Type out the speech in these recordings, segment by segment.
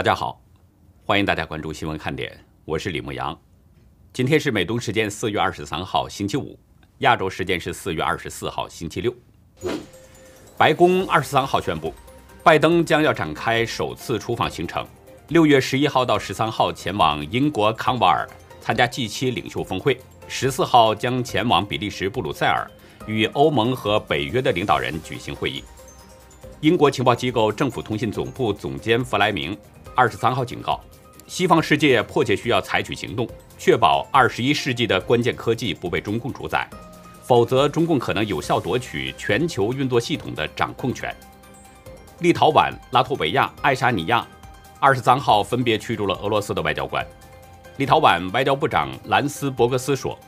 大家好，欢迎大家关注新闻看点，我是李牧阳。今天是美东时间四月二十三号星期五，亚洲时间是四月二十四号星期六。白宫二十三号宣布，拜登将要展开首次出访行程，六月十一号到十三号前往英国康瓦尔参加 G7 领袖峰会，十四号将前往比利时布鲁塞尔与欧盟和北约的领导人举行会议。英国情报机构政府通信总部总监弗莱明二十三号警告，西方世界迫切需要采取行动，确保二十一世纪的关键科技不被中共主宰，否则中共可能有效夺取全球运作系统的掌控权。立陶宛、拉脱维亚、爱沙尼亚二十三号分别驱逐了俄罗斯的外交官。立陶宛外交部长兰斯伯格斯说，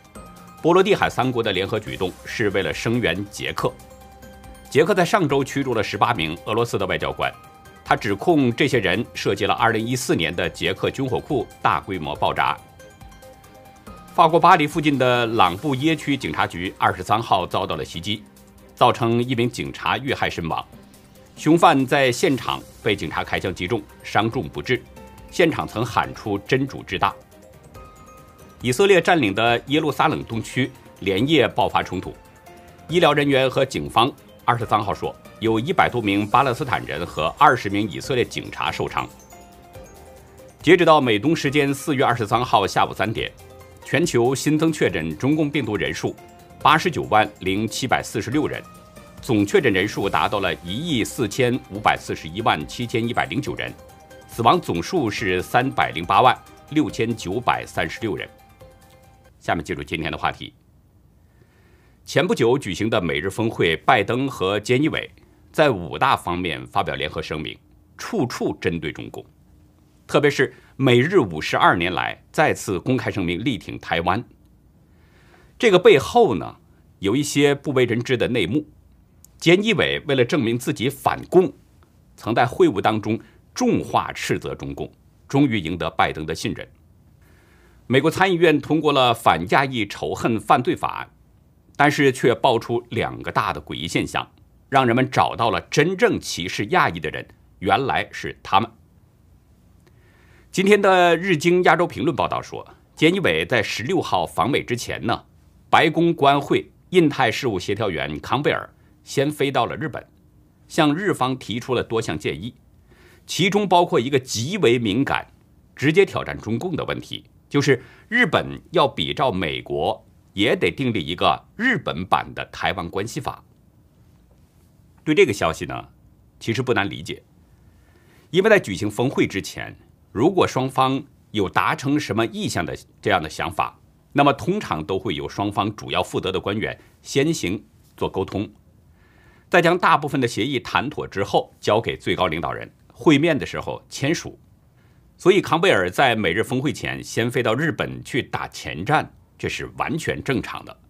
波罗的海三国的联合举动是为了声援捷克。捷克在上周驱逐了十八名俄罗斯的外交官，他指控这些人涉及了二零一四年的捷克军火库大规模爆炸。法国巴黎附近的朗布耶区警察局二十三号遭到了袭击，造成一名警察遇害身亡，凶犯在现场被警察开枪击中，伤重不治。现场曾喊出“真主之大”。以色列占领的耶路撒冷东区连夜爆发冲突，医疗人员和警方。二十三号说，有一百多名巴勒斯坦人和二十名以色列警察受伤。截止到美东时间四月二十三号下午三点，全球新增确诊中共病毒人数八十九万零七百四十六人，总确诊人数达到了一亿四千五百四十一万七千一百零九人，死亡总数是三百零八万六千九百三十六人。下面进入今天的话题。前不久举行的美日峰会，拜登和菅义伟在五大方面发表联合声明，处处针对中共，特别是美日五十二年来再次公开声明力挺台湾。这个背后呢，有一些不为人知的内幕。菅义伟为了证明自己反共，曾在会晤当中重话斥责中共，终于赢得拜登的信任。美国参议院通过了反亚裔仇恨犯罪法案。但是却爆出两个大的诡异现象，让人们找到了真正歧视亚裔的人，原来是他们。今天的《日经亚洲评论》报道说，菅义伟在十六号访美之前呢，白宫官会印太事务协调员康贝尔先飞到了日本，向日方提出了多项建议，其中包括一个极为敏感、直接挑战中共的问题，就是日本要比照美国。也得订立一个日本版的台湾关系法。对这个消息呢，其实不难理解，因为在举行峰会之前，如果双方有达成什么意向的这样的想法，那么通常都会有双方主要负责的官员先行做沟通，再将大部分的协议谈妥之后，交给最高领导人会面的时候签署。所以，康贝尔在美日峰会前先飞到日本去打前站。这是完全正常的，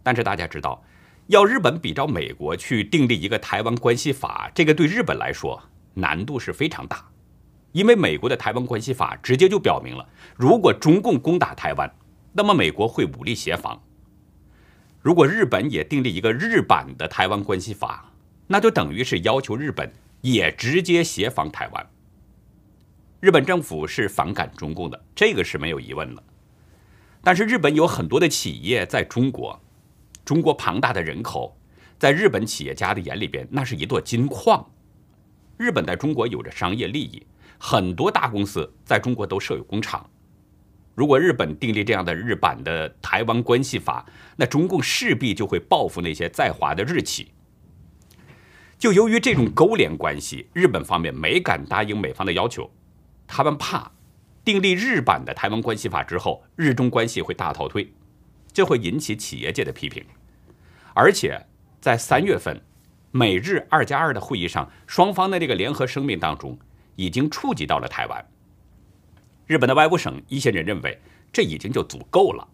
但是大家知道，要日本比照美国去订立一个台湾关系法，这个对日本来说难度是非常大，因为美国的台湾关系法直接就表明了，如果中共攻打台湾，那么美国会武力协防；如果日本也订立一个日版的台湾关系法，那就等于是要求日本也直接协防台湾。日本政府是反感中共的，这个是没有疑问的。但是日本有很多的企业在中国，中国庞大的人口，在日本企业家的眼里边，那是一座金矿。日本在中国有着商业利益，很多大公司在中国都设有工厂。如果日本订立这样的日版的台湾关系法，那中共势必就会报复那些在华的日企。就由于这种勾连关系，日本方面没敢答应美方的要求，他们怕。订立日版的台湾关系法之后，日中关系会大倒退，这会引起企业界的批评。而且在三月份美日二加二的会议上，双方的这个联合声明当中，已经触及到了台湾。日本的外务省一些人认为，这已经就足够了，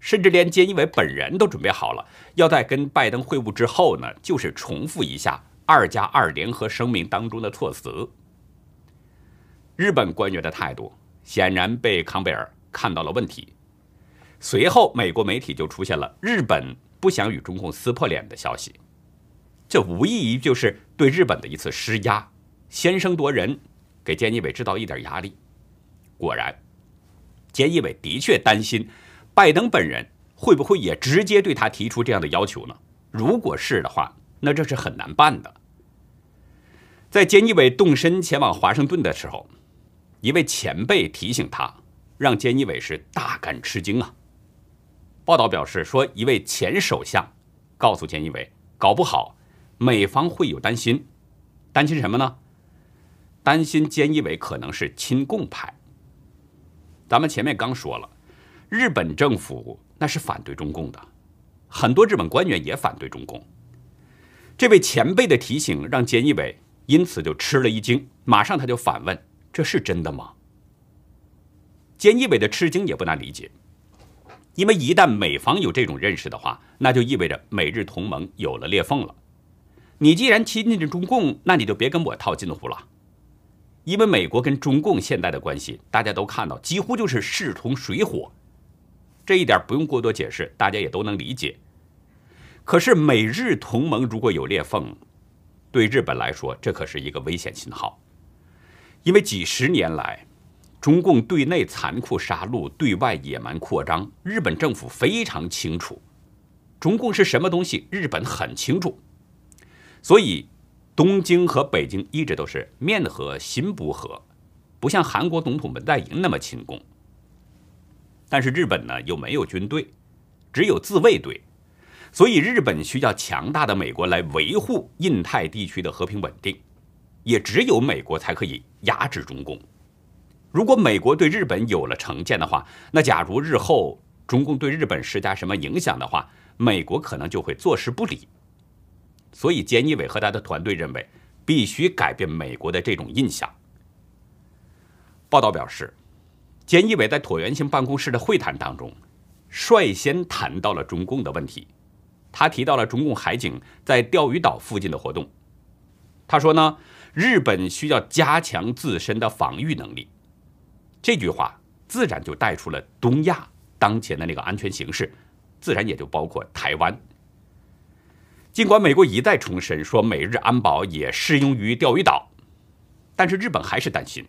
甚至连菅义伟本人都准备好了，要在跟拜登会晤之后呢，就是重复一下二加二联合声明当中的措辞。日本官员的态度。显然被康贝尔看到了问题，随后美国媒体就出现了日本不想与中共撕破脸的消息，这无异于就是对日本的一次施压，先声夺人，给菅义伟制造一点压力。果然，菅义伟的确担心拜登本人会不会也直接对他提出这样的要求呢？如果是的话，那这是很难办的。在菅义伟动身前往华盛顿的时候，一位前辈提醒他，让菅义伟是大感吃惊啊。报道表示说，一位前首相告诉菅义伟，搞不好美方会有担心，担心什么呢？担心菅义伟可能是亲共派。咱们前面刚说了，日本政府那是反对中共的，很多日本官员也反对中共。这位前辈的提醒让菅义伟因此就吃了一惊，马上他就反问：“这是真的吗？”菅义伟的吃惊也不难理解，因为一旦美方有这种认识的话，那就意味着美日同盟有了裂缝了。你既然亲近着中共，那你就别跟我套近乎了。因为美国跟中共现在的关系，大家都看到，几乎就是势同水火，这一点不用过多解释，大家也都能理解。可是美日同盟如果有裂缝，对日本来说，这可是一个危险信号。因为几十年来，中共对内残酷杀戮，对外野蛮扩张，日本政府非常清楚，中共是什么东西，日本很清楚，所以。东京和北京一直都是面和心不和，不像韩国总统文在寅那么亲共。但是日本呢又没有军队，只有自卫队，所以日本需要强大的美国来维护印太地区的和平稳定，也只有美国才可以压制中共。如果美国对日本有了成见的话，那假如日后中共对日本施加什么影响的话，美国可能就会坐视不理。所以，菅义伟和他的团队认为，必须改变美国的这种印象。报道表示，菅义伟在椭圆形办公室的会谈当中，率先谈到了中共的问题。他提到了中共海警在钓鱼岛附近的活动。他说呢，日本需要加强自身的防御能力。这句话自然就带出了东亚当前的那个安全形势，自然也就包括台湾。尽管美国一再重申说美日安保也适用于钓鱼岛，但是日本还是担心，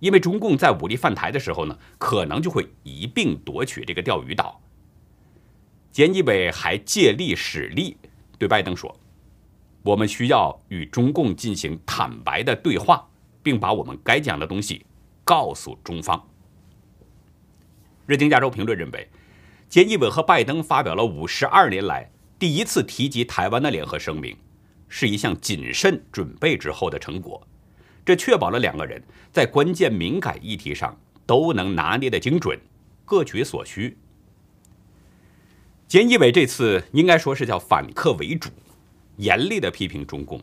因为中共在武力犯台的时候呢，可能就会一并夺取这个钓鱼岛。菅义伟还借力使力，对拜登说：“我们需要与中共进行坦白的对话，并把我们该讲的东西告诉中方。”日经加州评论认为，菅义伟和拜登发表了五十二年来。第一次提及台湾的联合声明，是一项谨慎准备之后的成果，这确保了两个人在关键敏感议题上都能拿捏的精准，各取所需。菅义伟这次应该说是叫反客为主，严厉的批评中共，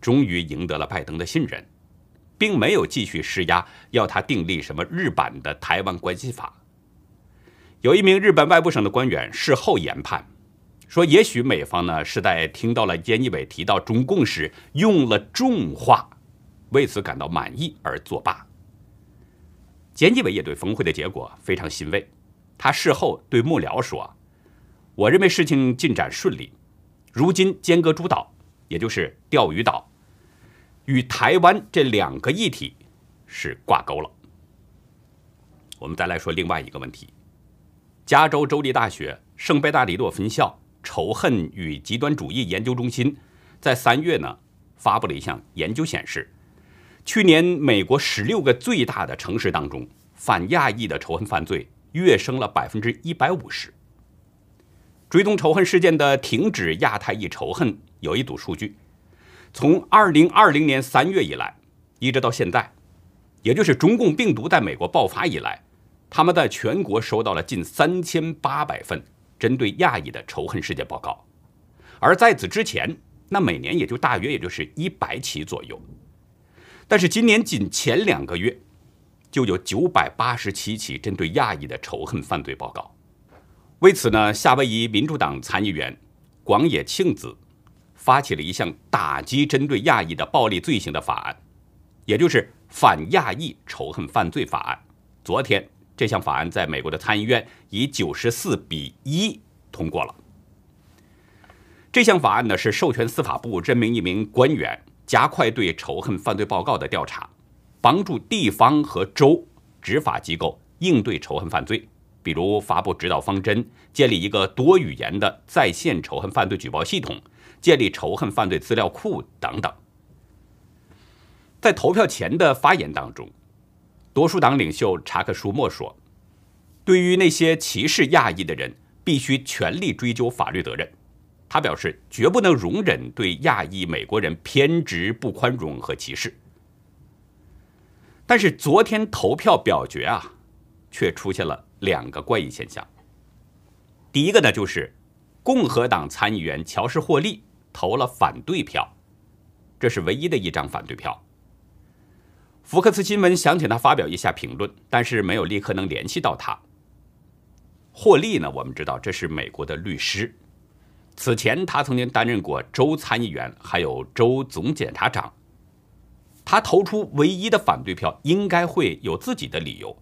终于赢得了拜登的信任，并没有继续施压要他订立什么日版的台湾关系法。有一名日本外务省的官员事后研判。说，也许美方呢是在听到了菅义伟提到中共时用了重话，为此感到满意而作罢。菅义伟也对峰会的结果非常欣慰，他事后对幕僚说：“我认为事情进展顺利，如今尖阁诸岛，也就是钓鱼岛，与台湾这两个议题是挂钩了。”我们再来说另外一个问题，加州州立大学圣贝大里诺分校。仇恨与极端主义研究中心在三月呢发布了一项研究，显示，去年美国十六个最大的城市当中，反亚裔的仇恨犯罪跃升了百分之一百五十。追踪仇恨事件的停止亚太裔仇恨有一组数据，从二零二零年三月以来，一直到现在，也就是中共病毒在美国爆发以来，他们在全国收到了近三千八百份。针对亚裔的仇恨事件报告，而在此之前，那每年也就大约也就是一百起左右。但是今年仅前两个月，就有九百八十七起针对亚裔的仇恨犯罪报告。为此呢，夏威夷民主党参议员广野庆子发起了一项打击针对亚裔的暴力罪行的法案，也就是反亚裔仇恨犯罪法案。昨天。这项法案在美国的参议院以九十四比一通过了。这项法案呢是授权司法部任命一名官员，加快对仇恨犯罪报告的调查，帮助地方和州执法机构应对仇恨犯罪，比如发布指导方针、建立一个多语言的在线仇恨犯罪举报系统、建立仇恨犯罪资料库等等。在投票前的发言当中，多数党领袖查克·舒默说：“对于那些歧视亚裔的人，必须全力追究法律责任。”他表示，绝不能容忍对亚裔美国人偏执、不宽容和歧视。但是昨天投票表决啊，却出现了两个怪异现象。第一个呢，就是共和党参议员乔什·霍利投了反对票，这是唯一的一张反对票。福克斯新闻想请他发表一下评论，但是没有立刻能联系到他。霍利呢，我们知道这是美国的律师。此前，他曾经担任过州参议员，还有州总检察长。他投出唯一的反对票，应该会有自己的理由，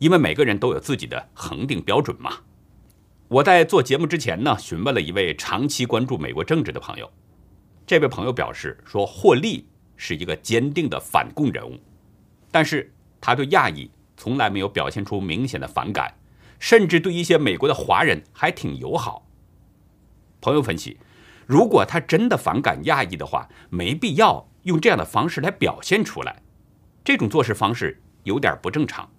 因为每个人都有自己的恒定标准嘛。我在做节目之前呢，询问了一位长期关注美国政治的朋友，这位朋友表示说，霍利是一个坚定的反共人物，但是他对亚裔从来没有表现出明显的反感，甚至对一些美国的华人还挺友好。朋友分析，如果他真的反感亚裔的话，没必要用这样的方式来表现出来，这种做事方式有点不正常。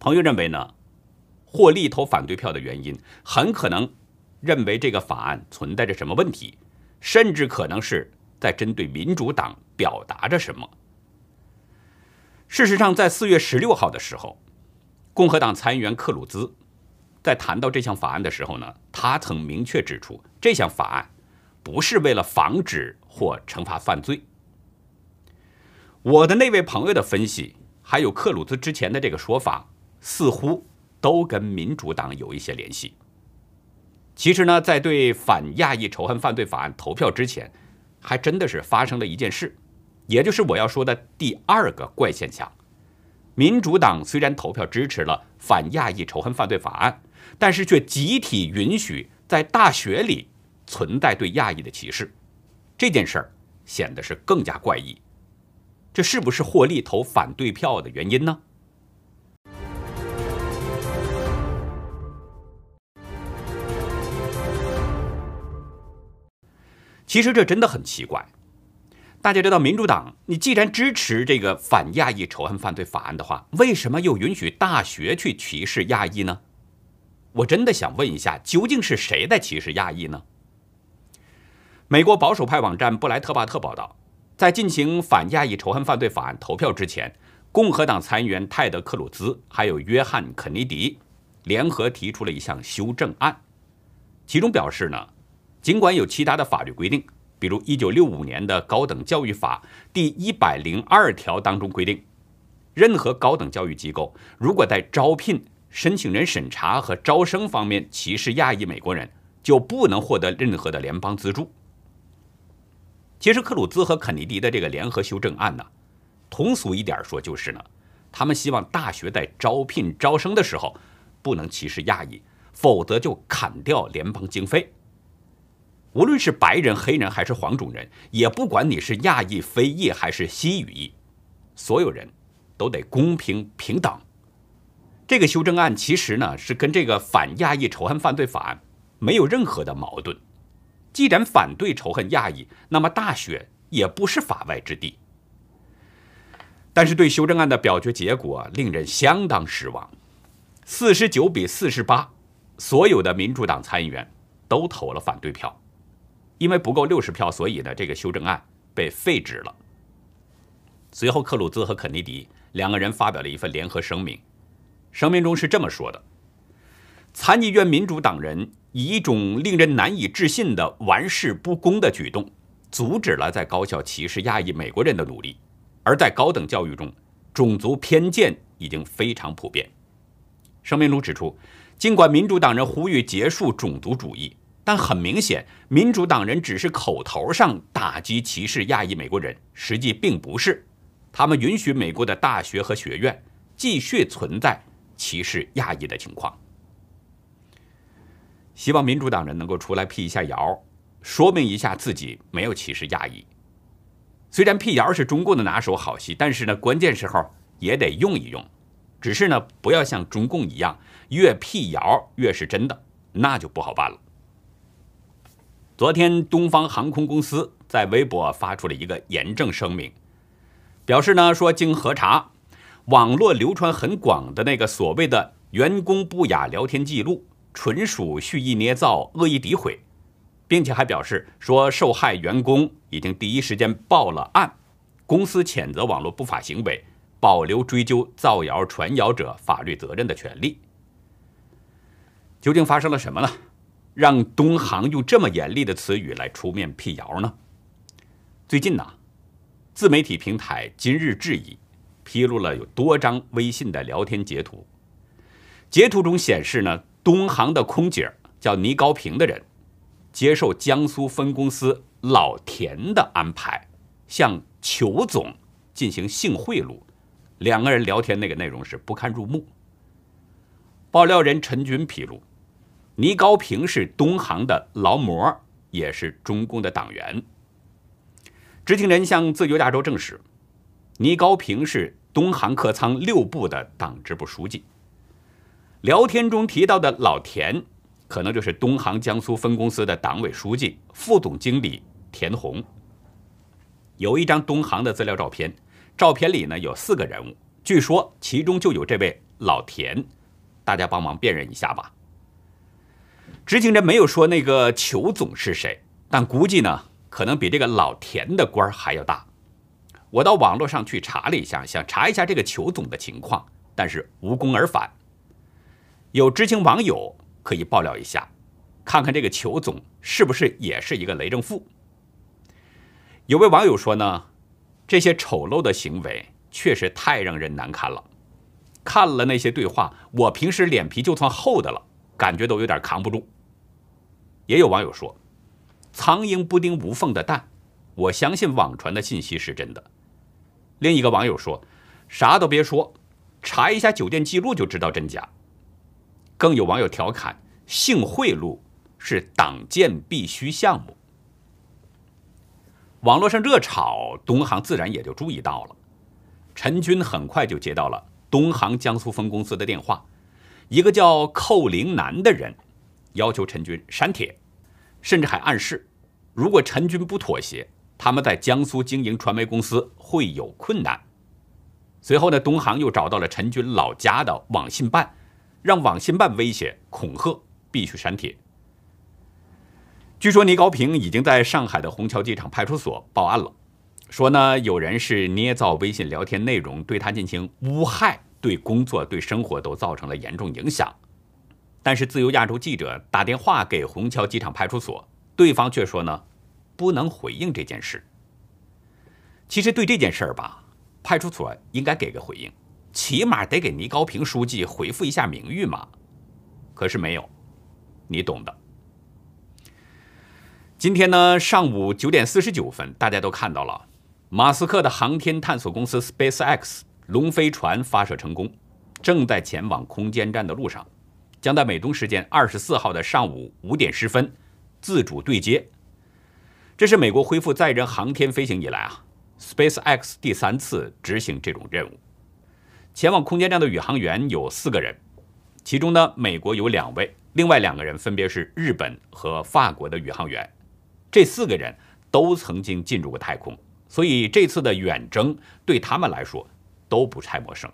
朋友认为呢，霍利投反对票的原因，很可能认为这个法案存在着什么问题，甚至可能是在针对民主党表达着什么。事实上，在四月十六号的时候，共和党参议员克鲁兹。在谈到这项法案的时候呢，他曾明确指出，这项法案不是为了防止或惩罚犯罪。我的那位朋友的分析，还有克鲁兹之前的这个说法，似乎都跟民主党有一些联系。其实呢，在对反亚裔仇恨犯罪法案投票之前，还真的是发生了一件事，也就是我要说的第二个怪现象：民主党虽然投票支持了反亚裔仇恨犯罪法案。但是却集体允许在大学里存在对亚裔的歧视，这件事儿显得是更加怪异。这是不是霍利投反对票的原因呢？其实这真的很奇怪。大家知道，民主党，你既然支持这个反亚裔仇恨犯罪法案的话，为什么又允许大学去歧视亚裔呢？我真的想问一下，究竟是谁在歧视亚裔呢？美国保守派网站布莱特巴特报道，在进行反亚裔仇恨犯罪法案投票之前，共和党参议员泰德·克鲁兹还有约翰·肯尼迪联合提出了一项修正案，其中表示呢，尽管有其他的法律规定，比如1965年的高等教育法第一百零二条当中规定，任何高等教育机构如果在招聘申请人审查和招生方面歧视亚裔美国人，就不能获得任何的联邦资助。其实克鲁兹和肯尼迪的这个联合修正案呢，通俗一点说就是呢，他们希望大学在招聘招生的时候不能歧视亚裔，否则就砍掉联邦经费。无论是白人、黑人还是黄种人，也不管你是亚裔、非裔还是西语裔，所有人都得公平平等。这个修正案其实呢是跟这个反亚裔仇恨犯罪法案没有任何的矛盾。既然反对仇恨亚裔，那么大学也不是法外之地。但是对修正案的表决结果令人相当失望，四十九比四十八，所有的民主党参议员都投了反对票，因为不够六十票，所以呢这个修正案被废止了。随后，克鲁兹和肯尼迪两个人发表了一份联合声明。声明中是这么说的：参议院民主党人以一种令人难以置信的玩世不恭的举动，阻止了在高校歧视亚裔美国人的努力。而在高等教育中，种族偏见已经非常普遍。声明中指出，尽管民主党人呼吁结束种族主义，但很明显，民主党人只是口头上打击歧视亚裔美国人，实际并不是。他们允许美国的大学和学院继续存在。歧视亚裔的情况，希望民主党人能够出来辟一下谣，说明一下自己没有歧视亚裔。虽然辟谣是中共的拿手好戏，但是呢，关键时候也得用一用。只是呢，不要像中共一样，越辟谣越是真的，那就不好办了。昨天，东方航空公司在微博发出了一个严正声明，表示呢说，经核查，网络流传很广的那个所谓的员工不雅聊天记录，纯属蓄意捏造、恶意诋毁，并且还表示说，受害员工已经第一时间报了案，公司谴责网络不法行为，保留追究造谣传谣者法律责任的权利。究竟发生了什么呢？让东航用这么严厉的词语来出面辟谣呢？最近呢，自媒体平台今日质疑披露了有多张微信的聊天截图，截图中显示呢，东航的空姐叫倪高平的人，接受江苏分公司老田的安排，向裘总进行性贿赂，两个人聊天那个内容是不堪入目。爆料人陈军披露。倪高平是东航的劳模，也是中共的党员。知情人向自由亚洲证实，倪高平是东航客舱六部的党支部书记。聊天中提到的老田，可能就是东航江苏分公司的党委书记、副总经理田红。有一张东航的资料照片，照片里呢有四个人物，据说其中就有这位老田，大家帮忙辨认一下吧。知情人没有说那个裘总是谁，但估计呢，可能比这个老田的官还要大。我到网络上去查了一下，想查一下这个裘总的情况，但是无功而返。有知情网友可以爆料一下，看看这个裘总是不是也是一个雷政富。有位网友说呢，这些丑陋的行为确实太让人难堪了。看了那些对话，我平时脸皮就算厚的了。感觉都有点扛不住。也有网友说：“苍蝇不叮无缝的蛋。”我相信网传的信息是真的。另一个网友说：“啥都别说，查一下酒店记录就知道真假。”更有网友调侃：“性贿赂是党建必须项目。”网络上热炒，东航自然也就注意到了。陈军很快就接到了东航江苏分公司的电话。一个叫寇玲南的人要求陈军删帖，甚至还暗示，如果陈军不妥协，他们在江苏经营传媒公司会有困难。随后呢，东航又找到了陈军老家的网信办，让网信办威胁恐吓，必须删帖。据说倪高平已经在上海的虹桥机场派出所报案了，说呢有人是捏造微信聊天内容对他进行诬害。对工作、对生活都造成了严重影响，但是自由亚洲记者打电话给虹桥机场派出所，对方却说呢，不能回应这件事。其实对这件事儿吧，派出所应该给个回应，起码得给倪高平书记回复一下名誉嘛。可是没有，你懂的。今天呢，上午九点四十九分，大家都看到了，马斯克的航天探索公司 SpaceX。龙飞船发射成功，正在前往空间站的路上，将在美东时间二十四号的上午五点十分自主对接。这是美国恢复载人航天飞行以来啊，SpaceX 第三次执行这种任务。前往空间站的宇航员有四个人，其中呢，美国有两位，另外两个人分别是日本和法国的宇航员。这四个人都曾经进入过太空，所以这次的远征对他们来说。都不太陌生，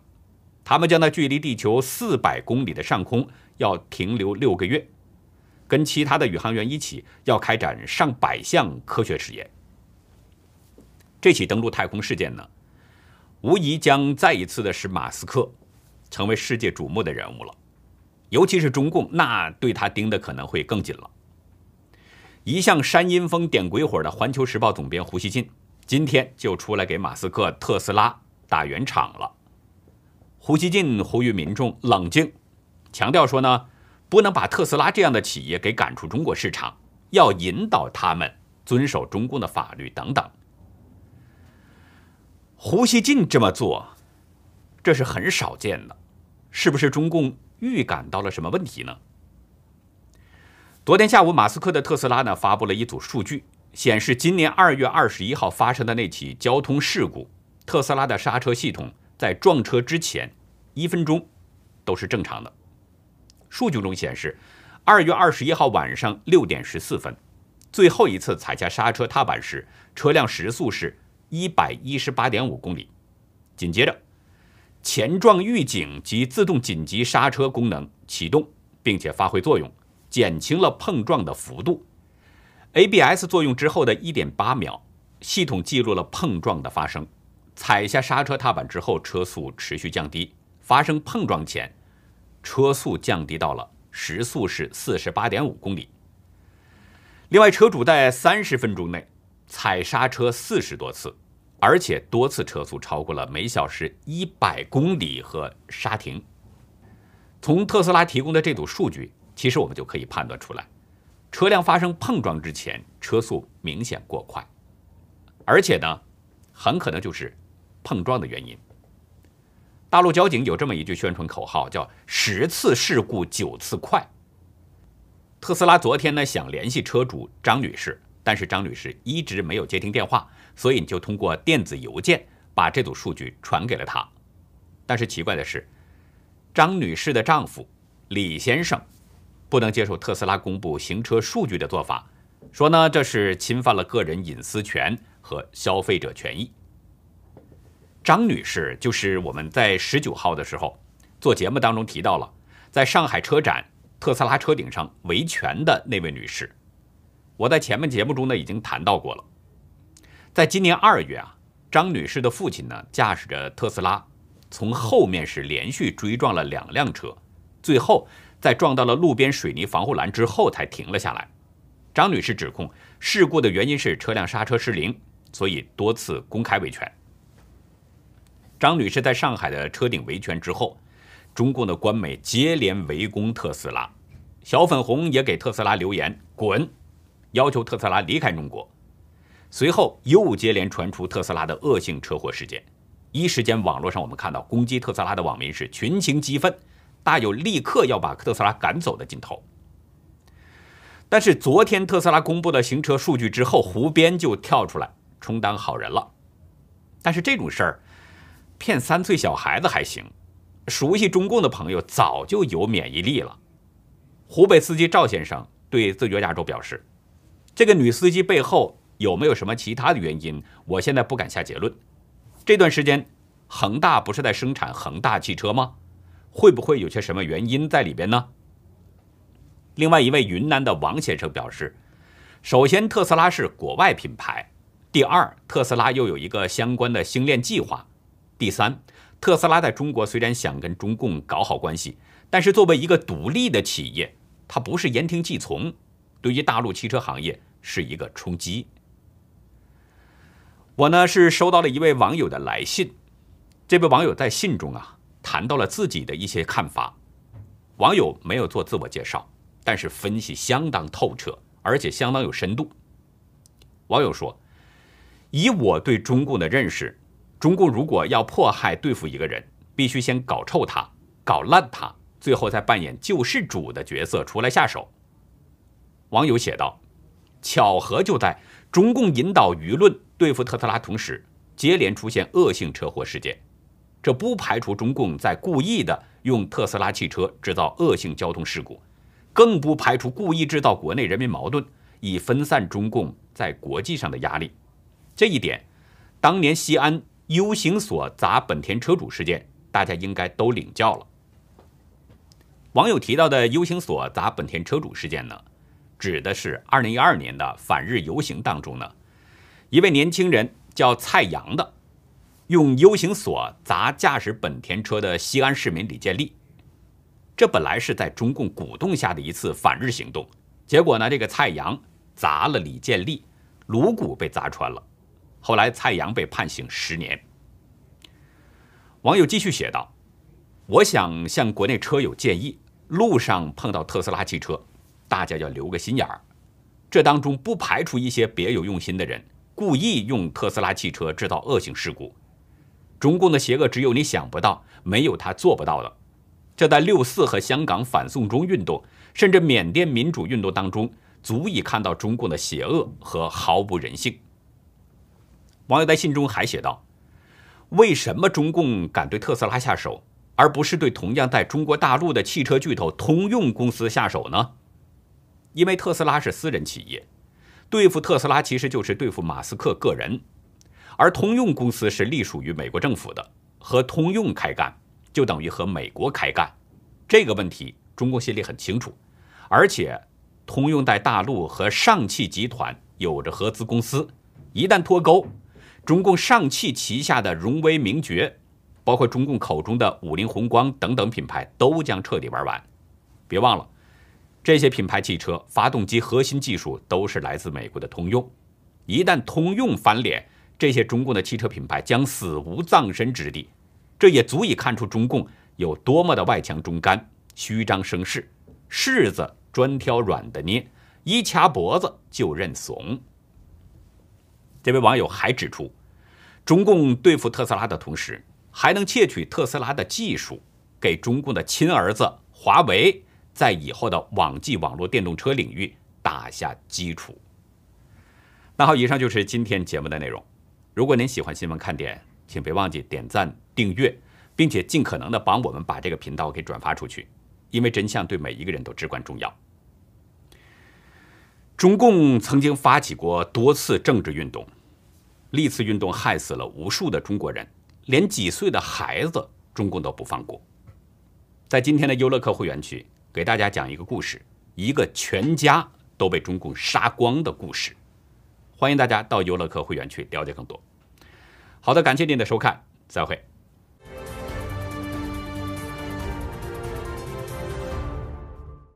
他们将在距离地球四百公里的上空要停留六个月，跟其他的宇航员一起要开展上百项科学实验。这起登陆太空事件呢，无疑将再一次的使马斯克成为世界瞩目的人物了，尤其是中共，那对他盯的可能会更紧了。一向煽阴风点鬼火的《环球时报》总编胡锡进，今天就出来给马斯克特斯拉。打圆场了。胡锡进呼吁民众冷静，强调说呢，不能把特斯拉这样的企业给赶出中国市场，要引导他们遵守中共的法律等等。胡锡进这么做，这是很少见的，是不是中共预感到了什么问题呢？昨天下午，马斯克的特斯拉呢发布了一组数据，显示，今年二月二十一号发生的那起交通事故，特斯拉的刹车系统在撞车之前一分钟都是正常的。数据中显示，二月二十一号晚上六点十四分，最后一次踩下刹车踏板时，车辆时速是一百一十八点五公里。紧接着，前撞预警及自动紧急刹车功能启动，并且发挥作用，减轻了碰撞的幅度。ABS 作用之后的一点八秒，系统记录了碰撞的发生。踩下刹车踏板之后，车速持续降低。发生碰撞前，车速降低到了时速是四十八点五公里。另外，车主在三十分钟内踩刹车四十多次，而且多次车速超过了每小时一百公里和刹停。从特斯拉提供的这组数据，其实我们就可以判断出来。车辆发生碰撞之前，车速明显过快，而且呢，很可能就是碰撞的原因。大陆交警有这么一句宣传口号，叫“十次事故九次快”。特斯拉昨天呢想联系车主张女士，但是张女士一直没有接听电话，所以你就通过电子邮件把这组数据传给了她。但是奇怪的是，张女士的丈夫李先生。不能接受特斯拉公布行车数据的做法，说呢这是侵犯了个人隐私权和消费者权益。张女士就是我们在十九号的时候做节目当中提到了，在上海车展特斯拉车顶上维权的那位女士。我在前面节目中呢已经谈到过了，在今年二月啊，张女士的父亲呢驾驶着特斯拉从后面是连续追撞了两辆车，最后。在撞到了路边水泥防护栏之后，才停了下来。张女士指控事故的原因是车辆刹车失灵，所以多次公开维权。张女士在上海的车顶维权之后，中共的官媒接连围攻特斯拉，小粉红也给特斯拉留言“滚”，要求特斯拉离开中国。随后又接连传出特斯拉的恶性车祸事件，一时间网络上我们看到攻击特斯拉的网民是群情激愤。大有立刻要把特斯拉赶走的劲头。但是昨天特斯拉公布了行车数据之后，胡编就跳出来充当好人了。但是这种事儿骗三岁小孩子还行，熟悉中共的朋友早就有免疫力了。湖北司机赵先生对自觉亚洲表示：“这个女司机背后有没有什么其他的原因？我现在不敢下结论。这段时间恒大不是在生产恒大汽车吗？”会不会有些什么原因在里边呢？另外一位云南的王先生表示，首先特斯拉是国外品牌，第二特斯拉又有一个相关的星链计划，第三特斯拉在中国虽然想跟中共搞好关系，但是作为一个独立的企业，它不是言听计从，对于大陆汽车行业是一个冲击。我呢是收到了一位网友的来信，这位网友在信中啊。谈到了自己的一些看法，网友没有做自我介绍，但是分析相当透彻，而且相当有深度。网友说：“以我对中共的认识，中共如果要迫害对付一个人，必须先搞臭他，搞烂他，最后再扮演救世主的角色出来下手。”网友写道：“巧合就在中共引导舆论对付特斯拉同时，接连出现恶性车祸事件。”这不排除中共在故意的用特斯拉汽车制造恶性交通事故，更不排除故意制造国内人民矛盾，以分散中共在国际上的压力。这一点，当年西安 U 型锁砸本田车主事件，大家应该都领教了。网友提到的 U 型锁砸本田车主事件呢，指的是2012年的反日游行当中呢，一位年轻人叫蔡阳的。用 U 型锁砸驾驶本田车的西安市民李建立，这本来是在中共鼓动下的一次反日行动，结果呢，这个蔡阳砸了李建立，颅骨被砸穿了，后来蔡阳被判刑十年。网友继续写道：“我想向国内车友建议，路上碰到特斯拉汽车，大家要留个心眼儿，这当中不排除一些别有用心的人，故意用特斯拉汽车制造恶性事故。”中共的邪恶只有你想不到，没有他做不到的。这在六四和香港反送中运动，甚至缅甸民主运动当中，足以看到中共的邪恶和毫无人性。网友在信中还写道：“为什么中共敢对特斯拉下手，而不是对同样在中国大陆的汽车巨头通用公司下手呢？因为特斯拉是私人企业，对付特斯拉其实就是对付马斯克个人，而通用公司是隶属于美国政府的，和通用开干就等于和美国开干。这个问题中共心里很清楚，而且通用在大陆和上汽集团有着合资公司，一旦脱钩。”中共上汽旗下的荣威、名爵，包括中共口中的五菱宏光等等品牌，都将彻底玩完。别忘了，这些品牌汽车发动机核心技术都是来自美国的通用。一旦通用翻脸，这些中共的汽车品牌将死无葬身之地。这也足以看出中共有多么的外强中干、虚张声势，柿子专挑软的捏，一掐脖子就认怂。这位网友还指出，中共对付特斯拉的同时，还能窃取特斯拉的技术，给中共的亲儿子华为在以后的网际网络电动车领域打下基础。那好，以上就是今天节目的内容。如果您喜欢新闻看点，请别忘记点赞、订阅，并且尽可能的帮我们把这个频道给转发出去，因为真相对每一个人都至关重要。中共曾经发起过多次政治运动。历次运动害死了无数的中国人，连几岁的孩子中共都不放过。在今天的优乐客会员区，给大家讲一个故事，一个全家都被中共杀光的故事。欢迎大家到优乐客会员区了解更多。好的，感谢您的收看，再会。